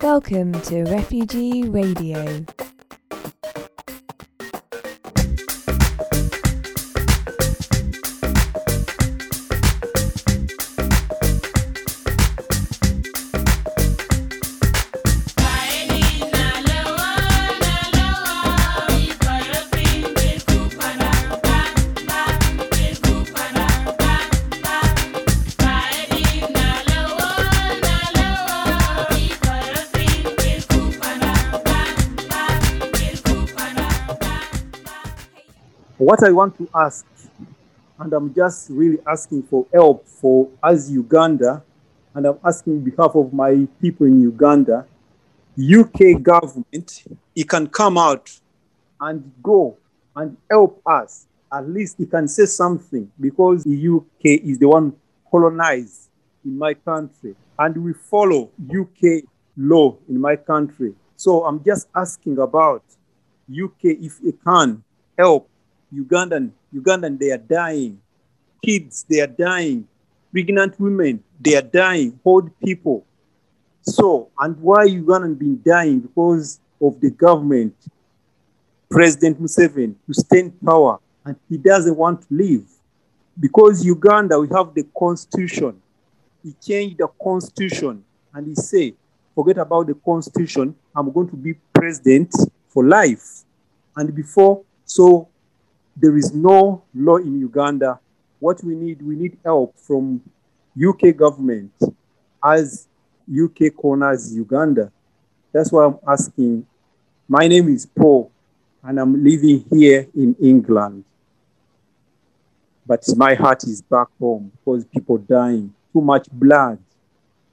Welcome to Refugee Radio. What I want to ask, and I'm just really asking for help for as Uganda, and I'm asking behalf of my people in Uganda, UK government, it can come out and go and help us. At least it can say something because the UK is the one colonized in my country, and we follow UK law in my country. So I'm just asking about UK if it can help Ugandan, Ugandan, they are dying. Kids, they are dying. Pregnant women, they are dying. Old people. So, and why Ugandan been dying? Because of the government, President Museveni, to stay in power, and he doesn't want to leave. Because Uganda, we have the constitution. He changed the constitution, and he say, forget about the constitution. I'm going to be president for life. And before, so there is no law in Uganda. What we need, we need help from UK government as UK corners Uganda. That's why I'm asking. My name is Paul, and I'm living here in England. But my heart is back home because people dying, too much blood,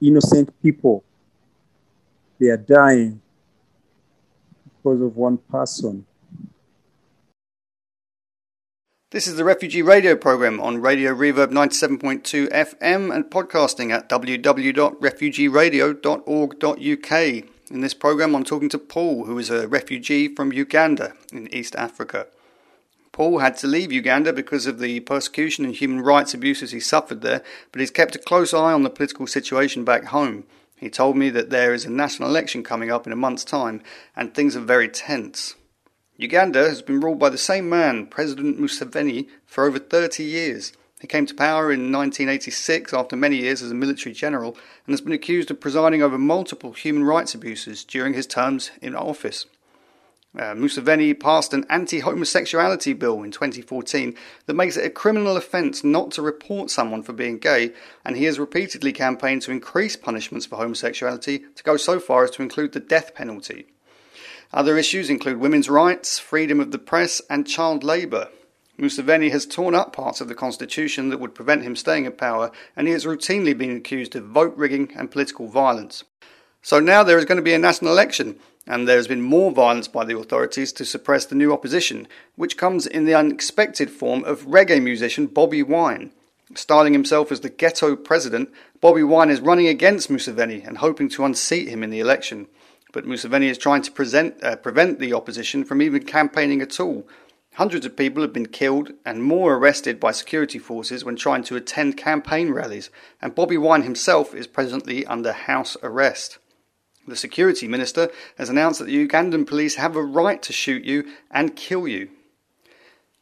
innocent people. They are dying because of one person. This is the Refugee Radio program on Radio Reverb 97.2 FM and podcasting at www.refugeeradio.org.uk. In this program, I'm talking to Paul, who is a refugee from Uganda in East Africa. Paul had to leave Uganda because of the persecution and human rights abuses he suffered there, but he's kept a close eye on the political situation back home. He told me that there is a national election coming up in a month's time and things are very tense. Uganda has been ruled by the same man, President Museveni, for over 30 years. He came to power in 1986 after many years as a military general and has been accused of presiding over multiple human rights abuses during his terms in office. Uh, Museveni passed an anti homosexuality bill in 2014 that makes it a criminal offence not to report someone for being gay, and he has repeatedly campaigned to increase punishments for homosexuality to go so far as to include the death penalty. Other issues include women's rights, freedom of the press, and child labour. Museveni has torn up parts of the constitution that would prevent him staying in power, and he has routinely been accused of vote rigging and political violence. So now there is going to be a national election, and there has been more violence by the authorities to suppress the new opposition, which comes in the unexpected form of reggae musician Bobi Wine. Styling himself as the ghetto president, Bobi Wine is running against Museveni and hoping to unseat him in the election but Museveni is trying to present, uh, prevent the opposition from even campaigning at all. Hundreds of people have been killed and more arrested by security forces when trying to attend campaign rallies, and Bobi Wine himself is presently under house arrest. The security minister has announced that the Ugandan police have a right to shoot you and kill you.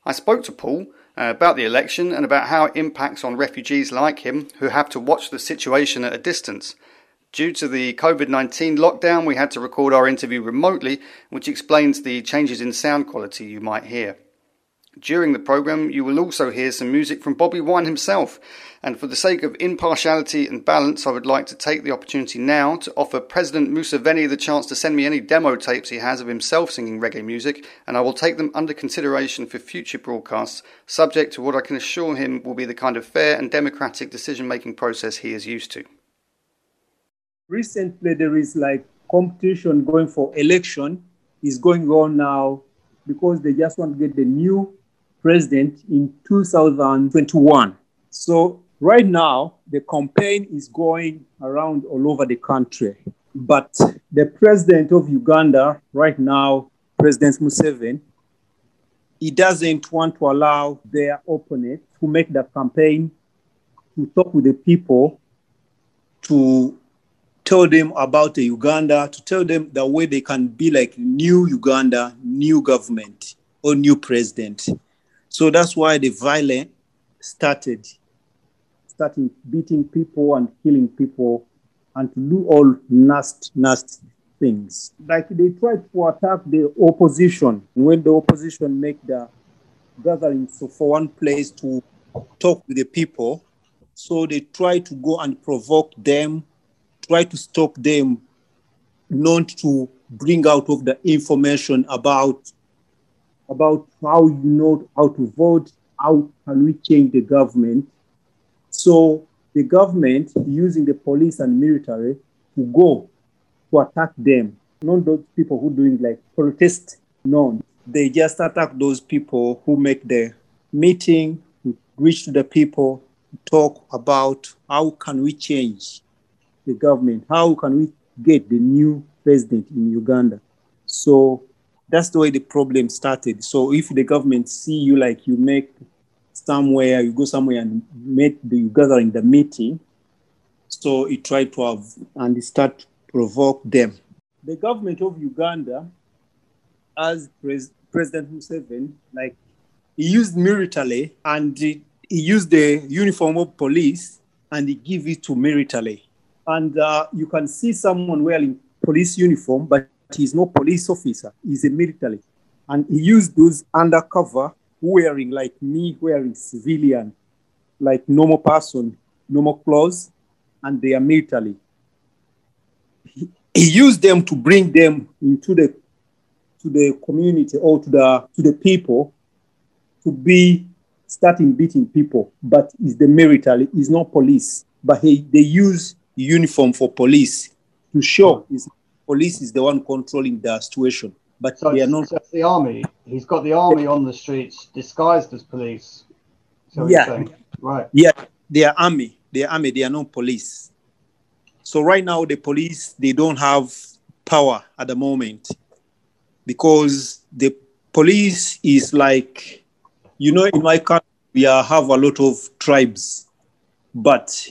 I spoke to Paul uh, about the election and about how it impacts on refugees like him who have to watch the situation at a distance. Due to the COVID 19 lockdown, we had to record our interview remotely, which explains the changes in sound quality you might hear. During the programme, you will also hear some music from Bobi Wine himself, and for the sake of impartiality and balance, I would like to take the opportunity now to offer President Museveni the chance to send me any demo tapes he has of himself singing reggae music, and I will take them under consideration for future broadcasts, subject to what I can assure him will be the kind of fair and democratic decision making process he is used to recently there is like competition going for election is going on now because they just want to get the new president in 2021. So right now the campaign is going around all over the country. But the president of Uganda right now, President Museveni, he doesn't want to allow their opponent to make the campaign to talk with the people to tell them about the Uganda, to tell them the way they can be like new Uganda, new government or new president. So that's why the violence started, starting beating people and killing people and to do all nasty, nasty things. Like they tried to attack the opposition when the opposition make the gathering so for one place to talk with the people. So they try to go and provoke them, try to stop them not to bring out of the information about about how you know how to vote, how can we change the government. So the government using the police and military to go to attack them, not those people who doing like protest. No, they just attack those people who make the meeting, reach to the people, talk about how can we change the government, how can we get the new president in Uganda. So that's the way the problem started. So if the government see you like you make somewhere, you go somewhere and make the you gather in the meeting, so it tried to have and start to provoke them. The government of Uganda, as pres- President Museveni, like he used military and he, he used the uniform of police and he give it to military. And uh, you can see someone wearing police uniform, but he's no police officer. He's a military. And he used those undercover wearing like me, wearing civilian, like normal person, normal clothes, and they are military. He, he used them to bring them into the to the community or to the to the people to be starting beating people, but it's the military, it's not police. But he, they use uniform for police to show hmm. is police is the one controlling the situation. But So they are not so the army. He's got the army on the streets disguised as police. So Yeah. Right. Yeah, they are army. They are army. They are not police. So right now, the police they don't have power at the moment because the police is like, you know, in my country we have a lot of tribes, but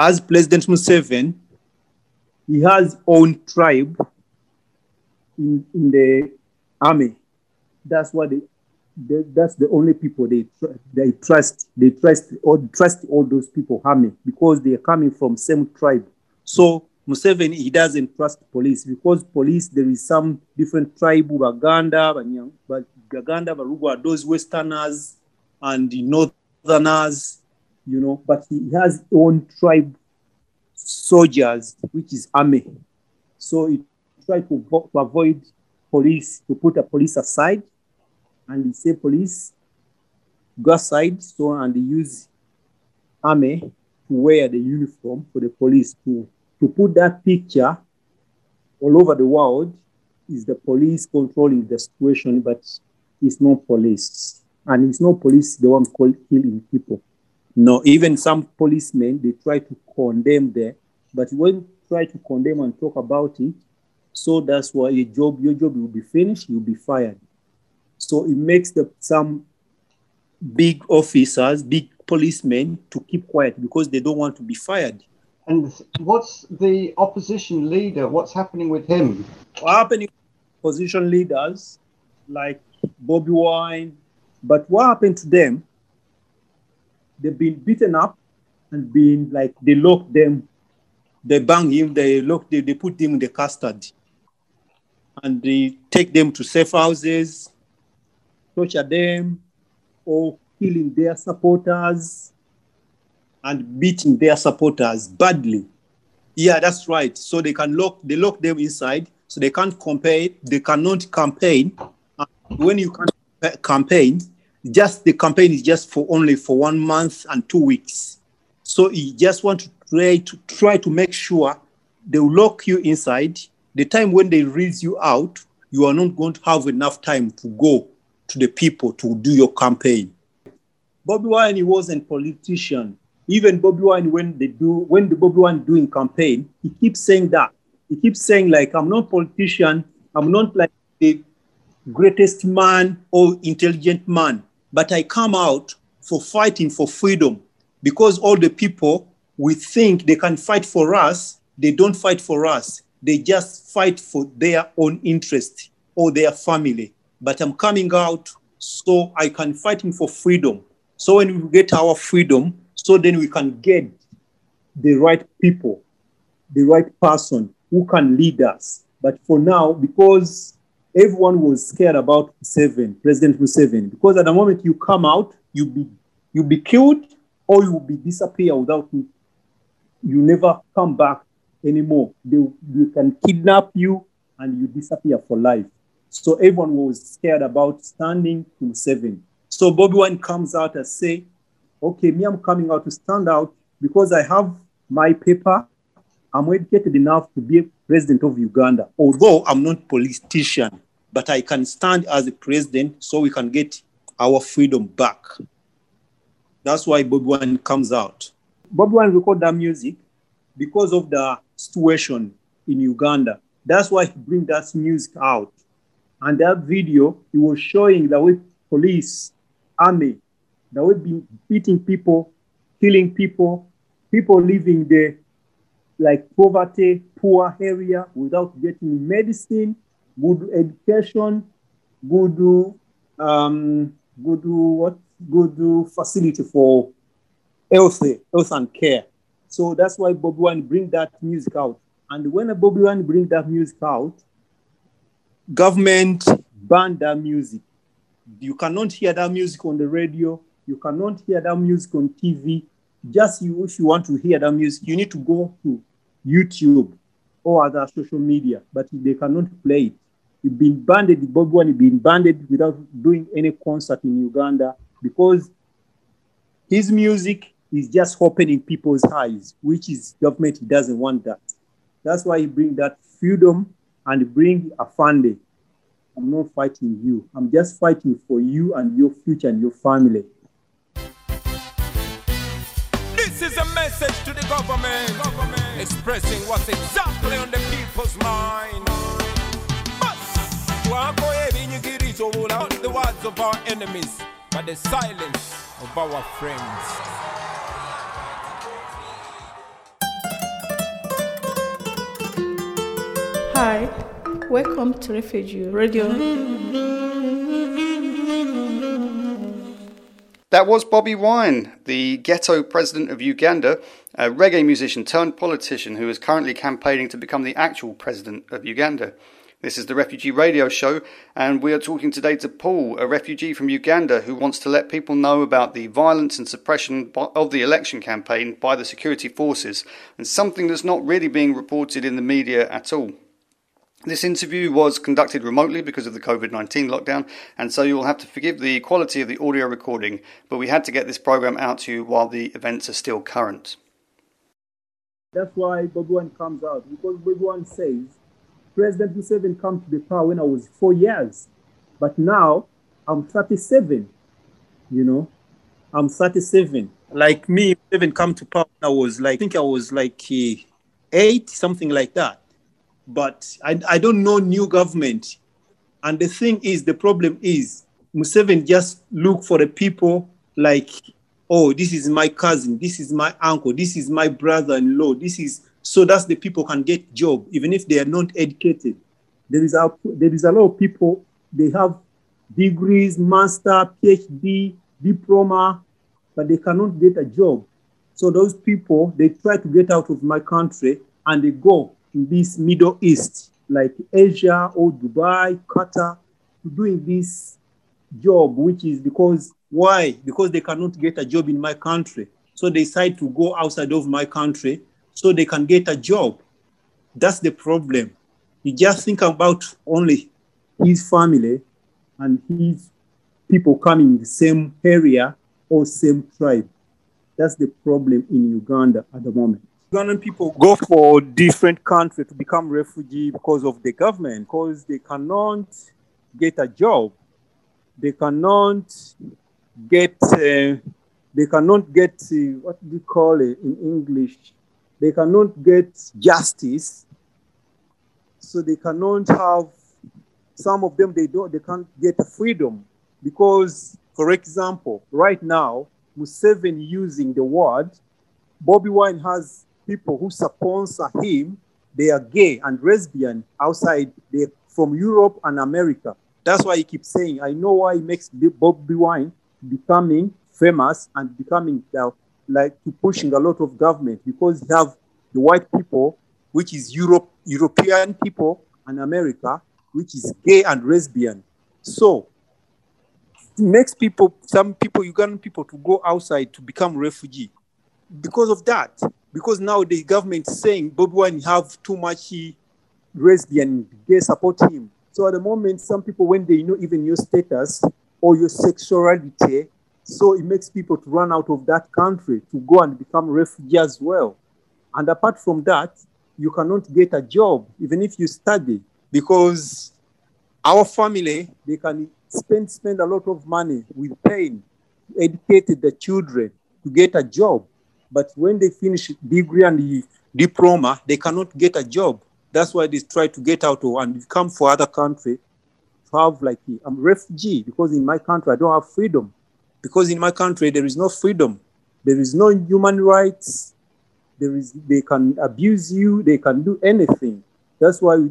as President Museveni, he has own tribe in, in the army. That's what they, they that's the only people they they trust. They trust or trust all those people army because they are coming from same tribe. So Museveni he doesn't trust police because police there is some different tribe Baganda, but Baganda, are those Westerners and the Northerners, you know. But he has own tribe soldiers, which is army. So he tried to, to avoid police, to put a police aside, and he say police go aside, so and they use army to wear the uniform for the police to, to put that picture all over the world is the police controlling the situation, but it's not police. And it's not police the one called killing people. No, even some policemen they try to condemn there, but when try to condemn and talk about it, so that's why your job, your job will be finished, you'll be fired. So it makes the some big officers, big policemen to keep quiet because they don't want to be fired. And what's the opposition leader? What's happening with him? What happened opposition leaders like Bobi Wine, but what happened to them? They've been beaten up and been like they lock them, they bang him, they lock they, they put them in the custody. And they take them to safe houses, torture them, or killing their supporters and beating their supporters badly. Yeah, that's right. So they can lock they lock them inside, so they can't campaign. They cannot campaign. And when you can't campaign, just the campaign is just for only for one month and two weeks. So you just want to try to try to make sure they lock you inside. The time when they release you out, you are not going to have enough time to go to the people to do your campaign. Bobi Wine he wasn't politician. Even Bobi Wine, when they do when the Bobi Wine doing campaign, he keeps saying that. He keeps saying like I'm not politician, I'm not like the greatest man or intelligent man, but I come out for fighting for freedom because all the people we think they can fight for us, they don't fight for us. They just fight for their own interest or their family. But I'm coming out so I can fight for freedom. So when we get our freedom, so then we can get the right people, the right person who can lead us. But for now, because everyone was scared about Museveni, President Museveni, because at the moment you come out, you be you be killed or you will be disappear without you. You never come back anymore. They, they can kidnap you and you disappear for life. So everyone was scared about standing to Museveni. So Bobi Wine comes out and say, okay, me, I'm coming out to stand out because I have my paper. I'm educated enough to be president of Uganda. Although I'm not politician, but I can stand as a president so we can get our freedom back. That's why Bobi Wine comes out. Bobi Wine recorded that music because of the situation in Uganda. That's why he bring that music out. And that video, he was showing the way police, army, the way been beating people, killing people, people living there like poverty, poor area without getting medicine, good education, good um, good what good facility for health, health and care. So that's why Bobi Wine bring that music out. And when Bobi Wine bring that music out, government ban that music. You cannot hear that music on the radio. You cannot hear that music on TV. Just you, if you want to hear that music, you need to go to YouTube or other social media, but they cannot play it. You've been banned, Bobi Wine been banned without doing any concert in Uganda because his music is just opening people's eyes, which is government doesn't want that. That's why he bring that freedom and bring a funding. I'm not fighting you. I'm just fighting for you and your future and your family. This is a message to the government, government. Expressing what's exactly on the people's mind. But we are going in your girio without the words of our enemies, but the silence of our friends. Hi, welcome to Refugee Radio. That was Bobi Wine, the ghetto president of Uganda, a reggae musician turned politician who is currently campaigning to become the actual president of Uganda. This is the Refugee Radio Show, and we are talking today to Paul, a refugee from Uganda who wants to let people know about the violence and suppression of the election campaign by the security forces, and something that's not really being reported in the media at all. This interview was conducted remotely because of the COVID 19 lockdown, and so you will have to forgive the quality of the audio recording, but we had to get this program out to you while the events are still current. That's why Bobi Wine comes out, because Bobi Wine says President Museveni came to the power when I was four years, but now I'm 37. You know, I'm 37. Like me, Museveni come to power when I was like, I think I was like uh, eight, something like that. But I, I don't know new government. And the thing is, the problem is Museveni just look for the people like, oh, this is my cousin, this is my uncle, this is my brother-in-law, this is so that the people can get job even if they are not educated. There is a there is a lot of people they have degrees master phd diploma but they cannot get a job. So those people they try to get out of my country and they go in this middle east like asia or dubai qatar doing this job which is because why because they cannot get a job in my country so they decide to go outside of my country so they can get a job. That's the problem. You just think about only his family and his people coming in the same area or same tribe. That's the problem in Uganda at the moment. Ugandan people go for different countries to become refugee because of the government, because they cannot get a job. They cannot get, uh, they cannot get, uh, what do you call it in English? they cannot get justice, so they cannot have some of them they don't they can't get freedom because, for example, right now Museveni using the word Bobi Wine has people who sponsor him, they are gay and lesbian outside they from Europe and America. That's why he keeps saying, I know why he makes Bobi Wine becoming famous and becoming uh, like pushing a lot of government because he have the white people, which is Europe, European people and America, which is gay and lesbian. So it makes people, some people, Ugandan people, to go outside to become refugee because of that. Because now the government is saying Bobi Wine have too much lesbian, gay support him. So at the moment, some people, when they know even your status or your sexuality, so it makes people to run out of that country to go and become refugee as well. And apart from that, you cannot get a job even if you study because our family they can spend spend a lot of money with pain to educate the children to get a job but when they finish degree and diploma they cannot get a job. That's why they try to get out of and come for other country to have like i'm refugee because in my country i don't have freedom. Because in my country there is no freedom. There is no human rights. There is they can abuse you. They can do anything. That's why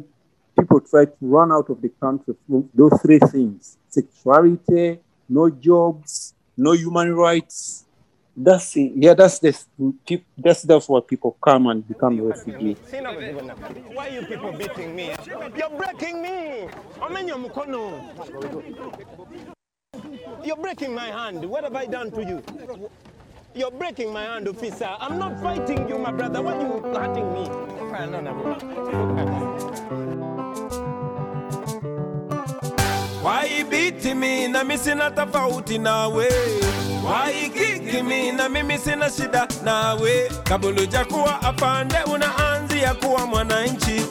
people try to run out of the country from those three things. Sexuality, no jobs, no human rights. That's it. Yeah, that's the that's that's why people come and become refugees. Why are you people beating me? You're breaking me. You're breaking my hand. What have I done to you? You're breaking my hand, officer. I'm not fighting you, my brother. Why are you hurting me? Na sina tofauti nawe? Why kiki me na mimi sina shida nawe? Unaanzia kuwa mwananchi.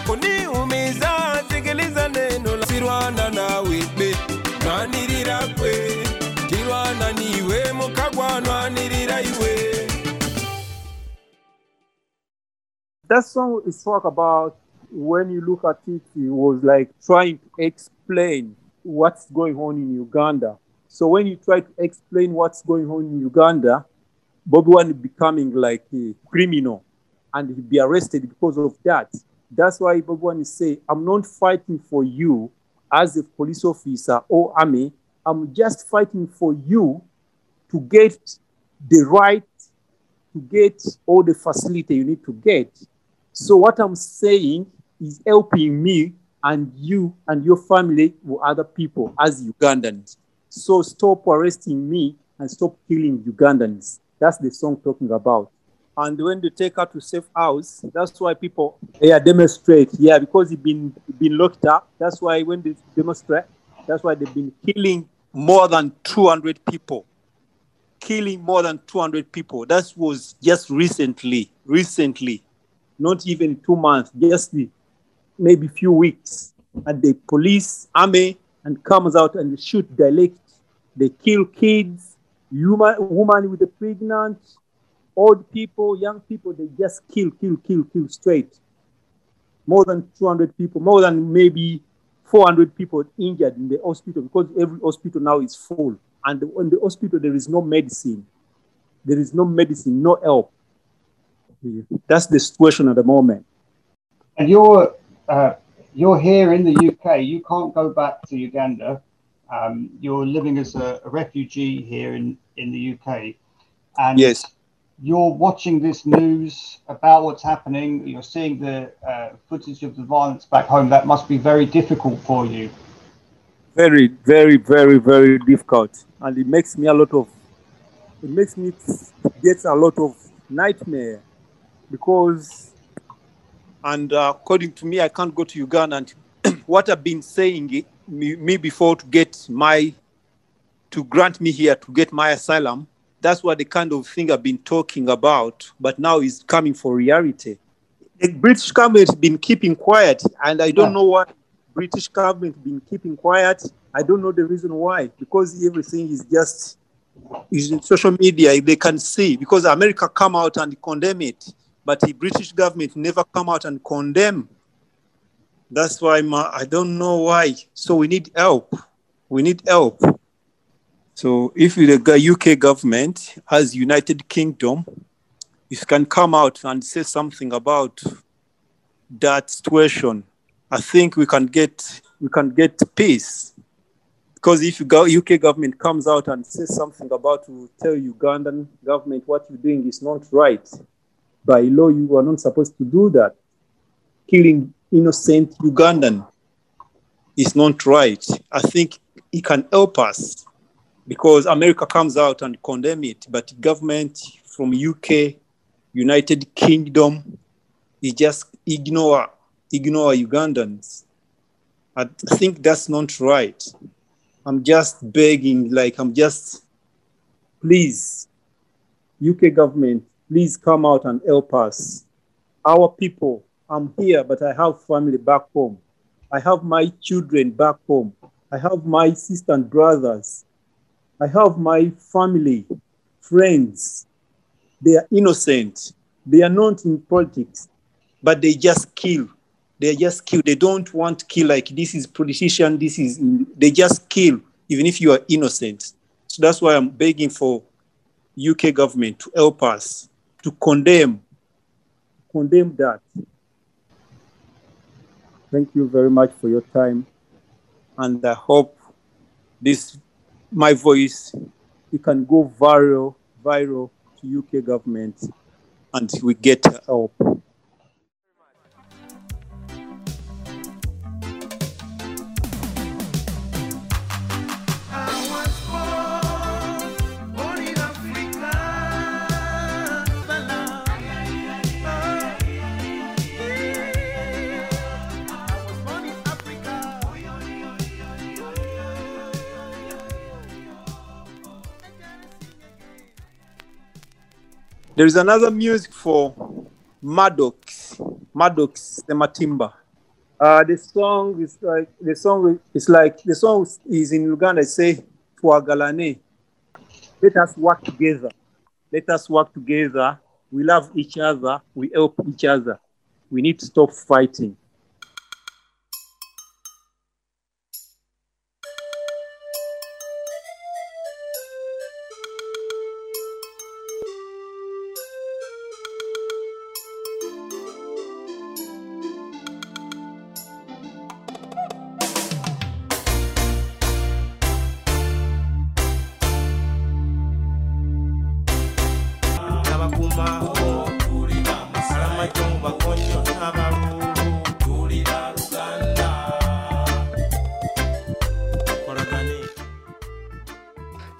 Kuniumiza sikiliza neno la sirwana nwanirira kwe kirwana niwe mukagwa nwanirira iwe That song is talk about when you look at it, it was like trying to explain what's going on in Uganda. So when you try to explain what's going on in Uganda, Bobi Wine becoming like a criminal and he'd be arrested because of that. That's why Bobi Wine say, I'm not fighting for you as a police officer or army. I'm just fighting for you to get the right to get all the facility you need to get. So what I'm saying is helping me and you and your family or other people as Ugandans. So stop arresting me and stop killing Ugandans. That's the song talking about. And when they take her to safe house, that's why people yeah demonstrate. Yeah, because he's been been locked up. That's why when they demonstrate, that's why they've been killing more than 200 people. Killing more than 200 people. That was just recently. Recently not even two months, just maybe few weeks. And the police, army, and comes out and shoot direct. They kill kids, human, woman with the pregnant, old people, young people. They just kill, kill, kill, kill straight. More than 200 people, more than maybe 400 people injured in the hospital because every hospital now is full. And in the hospital, there is no medicine. There is no medicine, no help. That's the situation at the moment. And you're uh, you're here in the UK. You can't go back to Uganda. Um, you're living as a, a, refugee here in, in the UK. And yes. you're watching this news about what's happening. You're seeing the uh, footage of the violence back home. That must be very difficult for you. Very, very, very, very difficult. And it makes me a lot of, it makes me get a lot of nightmare because, and uh, according to me, I can't go to Uganda. And what I've been saying me, me before to get my, to grant me here to get my asylum, that's what the kind of thing I've been talking about. But now is coming for reality. The British government has been keeping quiet, and I don't yeah. know why British government has been keeping quiet. I don't know the reason why. Because everything is just is in social media. They can see because America come out and condemn it but the British government never come out and condemn. That's why my, I don't know why. So we need help. We need help. So if the UK government, as United Kingdom, you can come out and say something about that situation, I think we can get we can get peace. Because if UK government comes out and says something about to tell Ugandan government what you're doing is not right, by law you are not supposed to do that. Killing innocent Ugandan is not right. I think it can help us because America comes out and condemn it, but government from UK, United Kingdom, is just ignore ignore Ugandans. I think that's not right. I'm just begging, like I'm just, please, UK government, please come out and help us. Our people, I'm here, but I have family back home. I have my children back home. I have my sister and brothers. I have my family, friends. They are innocent. They are not in politics, but they just kill. They just kill. They don't want to kill like this is politician. This is they just kill even if you are innocent. So that's why I'm begging for UK government to help us to condemn condemn that. Thank you very much for your time, and I hope this my voice it can go viral viral to UK government, and we get help. There is another music for Maddox, Maddox Sematimba. Uh, the song is like the song is like the song is in Uganda. Say Twagalane. Let us work together. Let us work together. We love each other. We help each other. We need to stop fighting.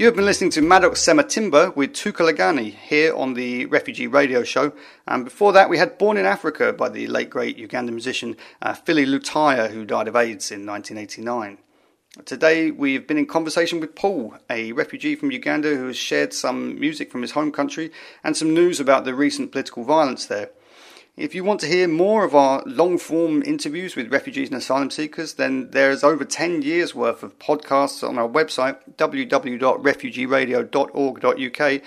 Have been listening to Maddox Sematimba with Tukalagani here on the Refugee Radio Show. And before that, we had Born in Africa by the late great Ugandan musician uh, Philly Lutaaya, who died of AIDS in 1989. Today, we've been in conversation with Paul, a refugee from Uganda who has shared some music from his home country and some news about the recent political violence there. If you want to hear more of our long form interviews with refugees and asylum seekers, then there is over 10 years worth of podcasts on our website, www.refugeeradio.org.uk.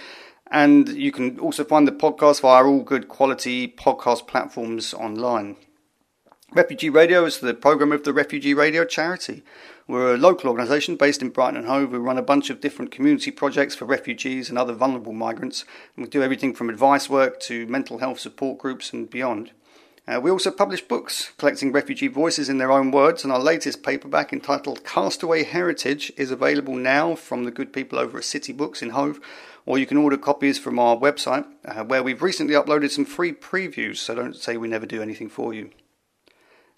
And you can also find the podcast via all good quality podcast platforms online. Refugee Radio is the program of the Refugee Radio charity. We're a local organisation based in Brighton and Hove. We run a bunch of different community projects for refugees and other vulnerable migrants. And we do everything from advice work to mental health support groups and beyond. Uh, we also publish books collecting refugee voices in their own words, and our latest paperback entitled Castaway Heritage is available now from the good people over at City Books in Hove, or you can order copies from our website, uh, where we've recently uploaded some free previews, so don't say we never do anything for you.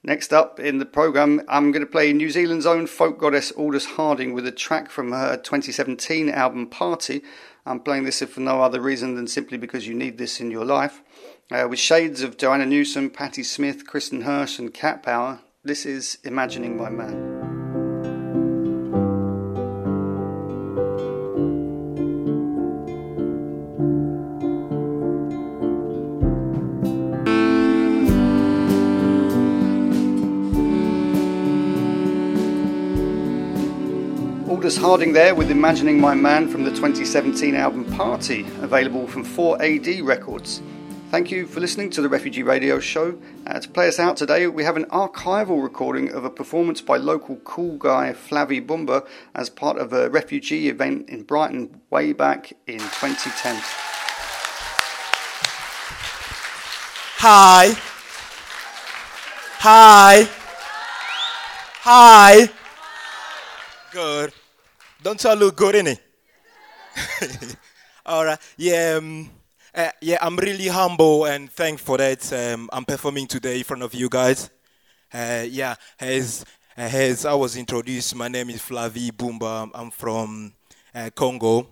Next up in the programme, I'm going to play New Zealand's own folk goddess Aldous Harding with a track from her 2017 album Party. I'm playing this for no other reason than simply because you need this in your life. Uh, with shades of Joanna Newsom, Patti Smith, Kristin Hersh, and Cat Power, this is Imagining My Man. Aldous Harding there with Imagining My Man from the 2017 album Party, available from 4AD Records. Thank you for listening to the Refugee Radio Show. Uh, to play us out today, we have an archival recording of a performance by local cool guy Flavie Bumba as part of a refugee event in Brighton way back in 2010. Hi. Hi. Hi. Good. Don't y'all look good, innit? All right. Yeah. Um, uh, yeah. I'm really humble and thankful that um, I'm performing today in front of you guys. Uh, yeah. As as I was introduced, my name is Flavi Bumba. I'm from uh, Congo.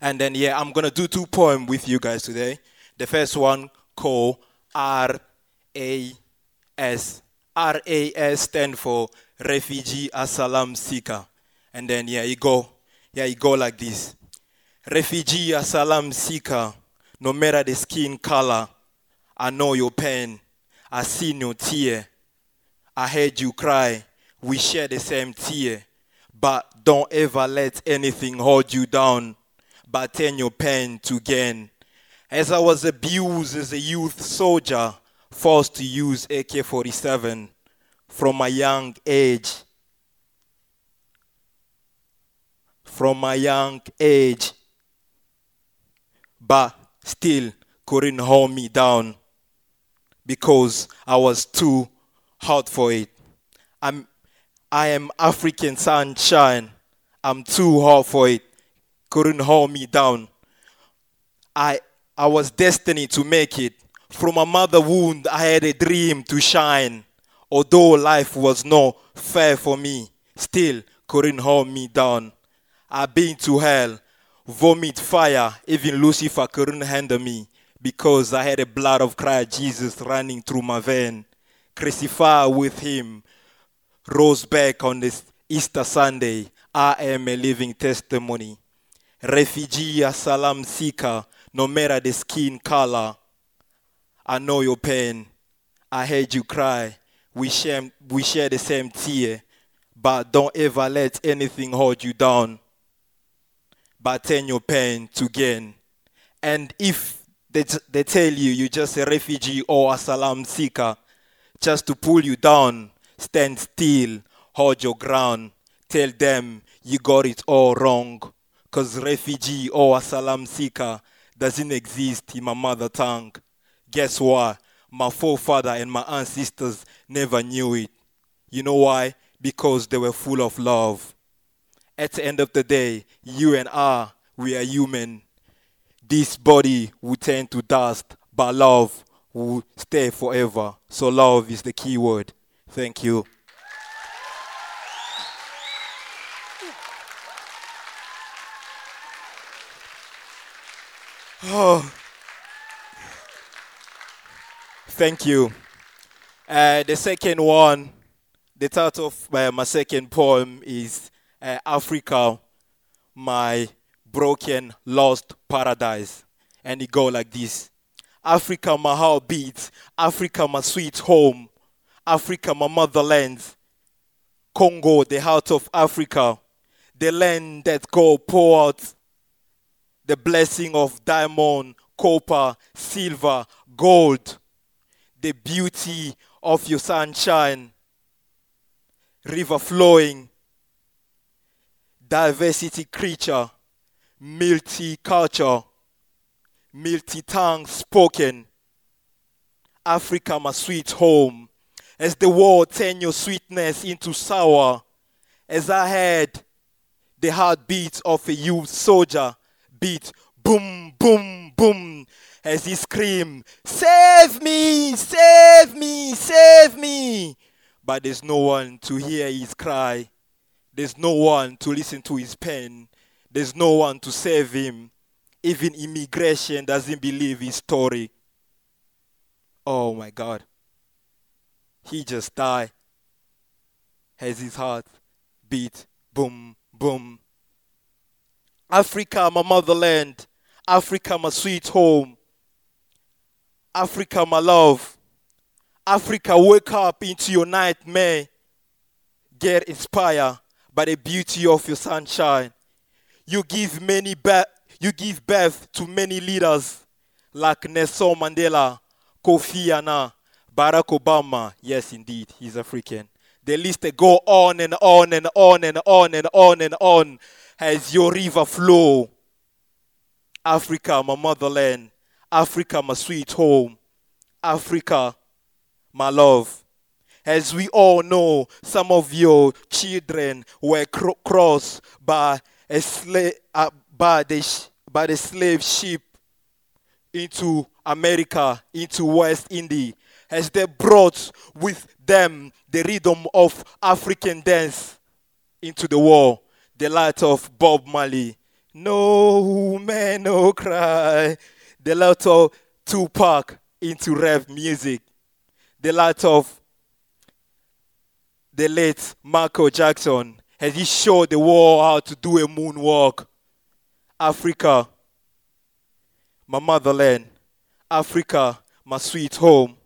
And then yeah, I'm gonna do two poems with you guys today. The first one called R A S. R A S stand for Refugee Asylum Seeker. And then yeah, it go yeah, it go like this. Refugee Asylum Seeker, no matter the skin color, I know your pain. I seen your tear. I heard you cry. We share the same tear. But don't ever let anything hold you down. But turn your pain to gain. As I was abused as a youth soldier, forced to use AK 47 from a young age. From my young age. But still couldn't hold me down because I was too hot for it. I'm, I am African sunshine. I'm too hot for it. Couldn't hold me down. I, I was destined to make it. From a mother wound, I had a dream to shine. Although life was not fair for me, still couldn't hold me down. I've been to hell, vomit fire, even Lucifer couldn't handle me because I had a blood of Christ Jesus running through my vein. Crucified with him, rose back on this Easter Sunday. I am a living testimony. Refugee, asylum seeker, no matter the skin color. I know your pain. I heard you cry. We share, we share the same tear. But don't ever let anything hold you down. But turn your pain to gain. And if they, they tell you you're just a refugee or asylum seeker, just to pull you down, stand still, hold your ground. Tell them you got it all wrong. Cause refugee or asylum seeker doesn't exist in my mother tongue. Guess what? My forefather and my ancestors never knew it. You know why? Because they were full of love. At the end of the day, you and I, we are human. This body will turn to dust, but love will stay forever. So love is the key word. Thank you. Oh. Thank you. Uh, the second one, the title of uh, my second poem is uh, Africa, my broken, lost paradise. And it go like this. Africa, my heartbeat. Africa, my sweet home. Africa, my motherland. Congo, the heart of Africa. The land that God pour out the blessing of diamond, copper, silver, gold. The beauty of your sunshine. River flowing. Diversity creature. Multicultural multi tongue spoken. Africa, my sweet home. As the world turn your sweetness into sour, as I heard the heartbeat of a youth soldier beat boom, boom, boom, as he screamed, Save me, save me, save me. But there's no one to hear his cry. There's no one to listen to his pain. There's no one to save him. Even immigration doesn't believe his story. Oh my God. He just died. Has his heart beat boom, boom. Africa, my motherland. Africa, my sweet home. Africa, my love. Africa, wake up into your nightmare. Get inspired by the beauty of your sunshine. You give many ba- you give birth to many leaders like Nelson Mandela, Kofi Annan, Barack Obama. Yes, indeed, he's African. The list go on and on and on and on and on and on as your river flow. Africa, my motherland. Africa, my sweet home. Africa, my love. As we all know, some of your children were cro- crossed by a slave, uh, by the sh- by the slave ship into America, into West India, as they brought with them the rhythm of African dance into the war, the light of Bob Marley. No man, no cry. The light of Tupac into rap music. The light of the late Michael Jackson as he showed the world how to do a moonwalk. Africa, my motherland. Africa, my sweet home.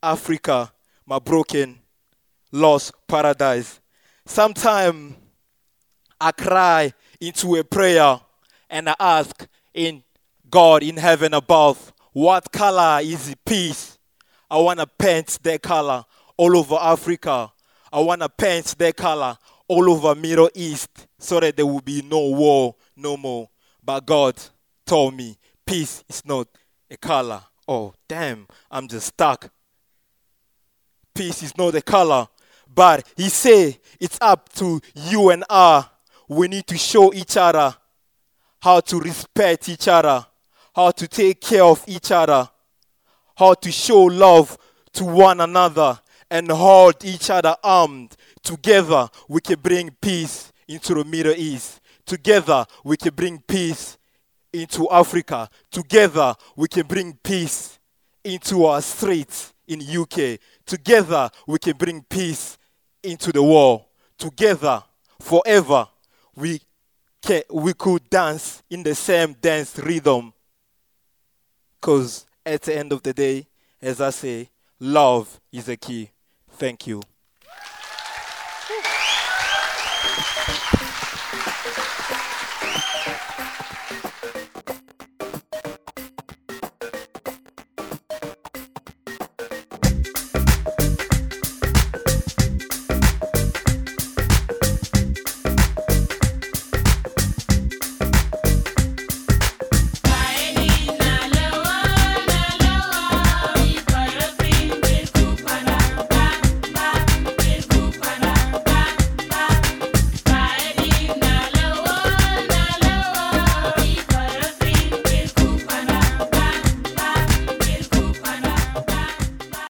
Africa, my broken, lost paradise. Sometimes I cry into a prayer and I ask in God in heaven above, what color is peace? I want to paint that color all over Africa. I want to paint that color all over Middle East so that there will be no war no more. But God told me peace is not a color. Oh, damn, I'm just stuck. Peace is not a color. But he said it's up to you and I. We need to show each other how to respect each other, how to take care of each other, how to show love to one another and hold each other armed. Together, we can bring peace into the Middle East. Together, we can bring peace into Africa. Together, we can bring peace into our streets in UK. Together, we can bring peace into the world. Together, forever, we can, we could dance in the same dance rhythm. Because at the end of the day, as I say, love is the key. Thank you.